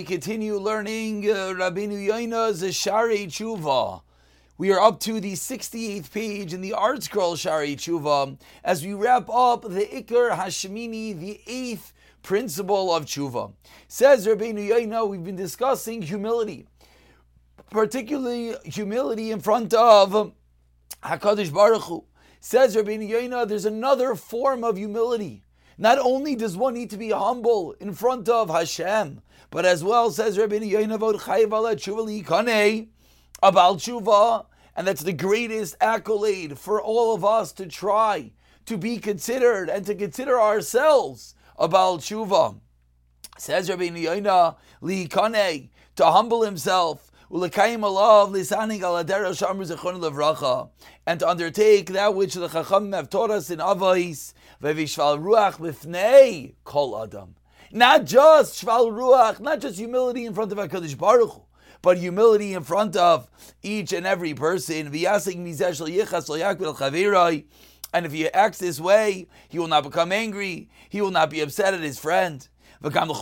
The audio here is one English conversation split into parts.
We continue learning uh, Rabbeinu Yoina's Sharei Tshuva. We are up to the 68th page in the Art Scroll Sharei Tshuva as we wrap up the Iker Hashemini, the eighth principle of Tshuva. Says Rabbeinu Yoina, we've been discussing humility, particularly humility in front of HaKadosh Baruch Hu. Says Rabbeinu Yoina, there's another form of humility. Not only does one need to be humble in front of Hashem, but as well says Rabbi Yoinavod Kane about Tshuva, and that's the greatest accolade for all of us to try to be considered and to consider ourselves about Tshuva. Says Rabbi Yoina Li Kane to humble himself and to undertake that which the Chachamim have taught us in Avais, ruach b'fnei kol adam. Not just shval ruach, not just humility in front of Hakadosh Baruch Hu, but humility in front of each and every person. And if he acts this way, he will not become angry. He will not be upset at his friend. And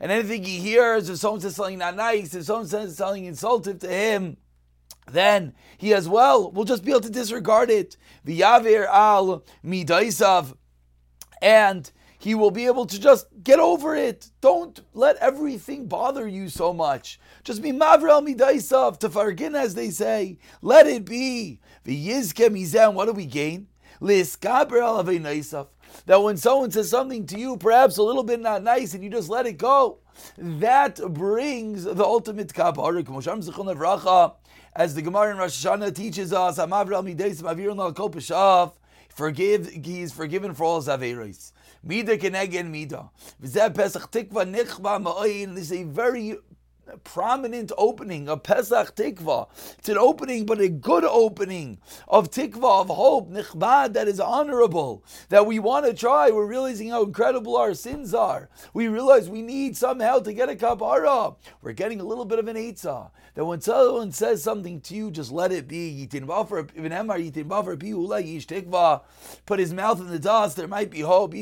anything he hears, if someone says something not nice, if someone says something insultive to him, then he as well will just be able to disregard it. V'yavir al midaisav, and he will be able to just get over it. Don't let everything bother you so much. Just be mavrel midaisav, tafargin as they say. Let it be. V'yizke mizan, what do we gain? Liskaber al that when someone says something to you, perhaps a little bit not nice, and you just let it go, that brings the ultimate kaparik. As the Gemara in Rosh Hashanah teaches us, forgive, he is forgiven for all his averis. Mida mida. This is a very prominent opening of Pesach Tikva. It's an opening, but a good opening of Tikva, of hope, Nichbad, that is honorable, that we want to try. We're realizing how incredible our sins are. We realize we need somehow to get a kapara. We're getting a little bit of an Eitzah. That when someone says something to you, just let it be. Put his mouth in the dust, there might be hope.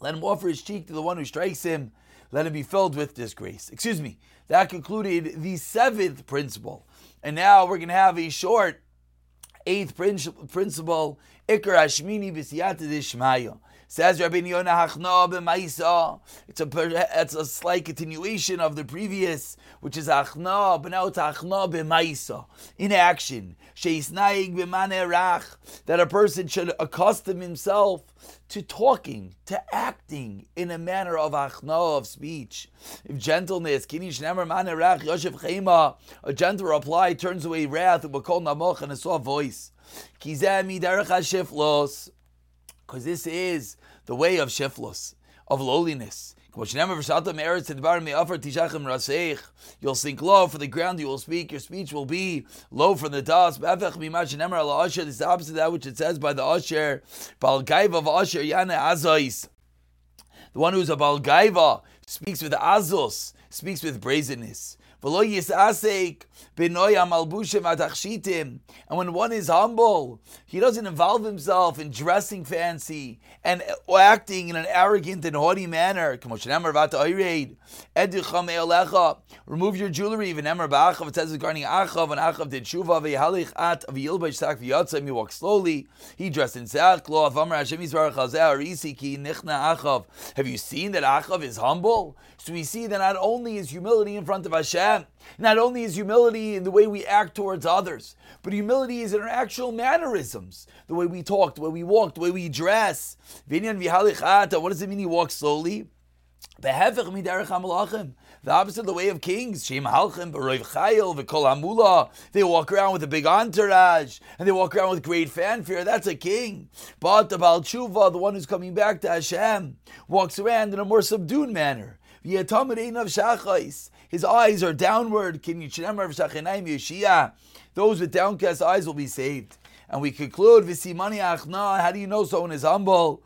Let him offer his cheek to the one who strikes him let it be filled with disgrace. Excuse me. That concluded the seventh principle. And now we're going to have a short eighth principle, Ikar Hashmini B'siyata. Says Rabbi Yonah Hachna b'Maisa. It's a it's a slight continuation of the previous, which is Achna, but now it's Achna b'Maisa in action. Sheisnaig b'Manerach that a person should accustom himself to talking, to acting in a manner of Achna of speech. If gentleness, Kinish Nemer Manerach Yosef Chema, a gentle reply turns away wrath, Ubakol Namoch and a soft voice. Kizeh Miderach Hashiflos because this is the way of shiflos, of lowliness. You'll sink low for the ground you will speak. Your speech will be low from the dust. This is the opposite of that which it says by the Azais. The one who's a Balgaiva speaks with Azos, speaks with brazenness. And when one is humble, he doesn't involve himself in dressing fancy and acting in an arrogant and haughty manner. Remove your jewelry. Even it says regarding Achav, and Achav did Shuva, ve'halich at v'yilbash sak v'yotzim, he walks slowly. He dressed in sackcloth. Have you seen that Achav is humble? So we see that not only is humility in front of Hashem, not only is humility in the way we act towards others, but humility is in our actual mannerisms, the way we talk, the way we walk, the way we dress. What does it mean he walks slowly? The opposite of the way of kings. They walk around with a big entourage and they walk around with great fanfare. That's a king. But the Baal Tshuva, the one who's coming back to Hashem, walks around in a more subdued manner. His eyes are downward. Those with downcast eyes will be saved. And we conclude, Visimani Achna, how do you know someone is humble?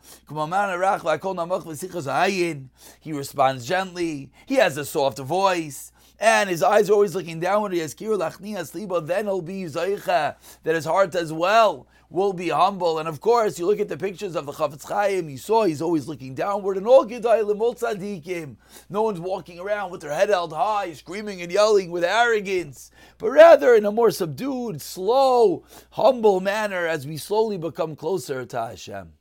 He responds gently, he has a soft voice, and his eyes are always looking downward. He has then he'll be Zaycha, that his heart as well will be humble. And of course, you look at the pictures of the Chafetz Chaim, you saw he's always looking downward, and all Gedailim, all Tzadikim. No one's walking around with their head held high, screaming and yelling with arrogance, but rather in a more subdued, slow, humble manner as we slowly become closer to Hashem.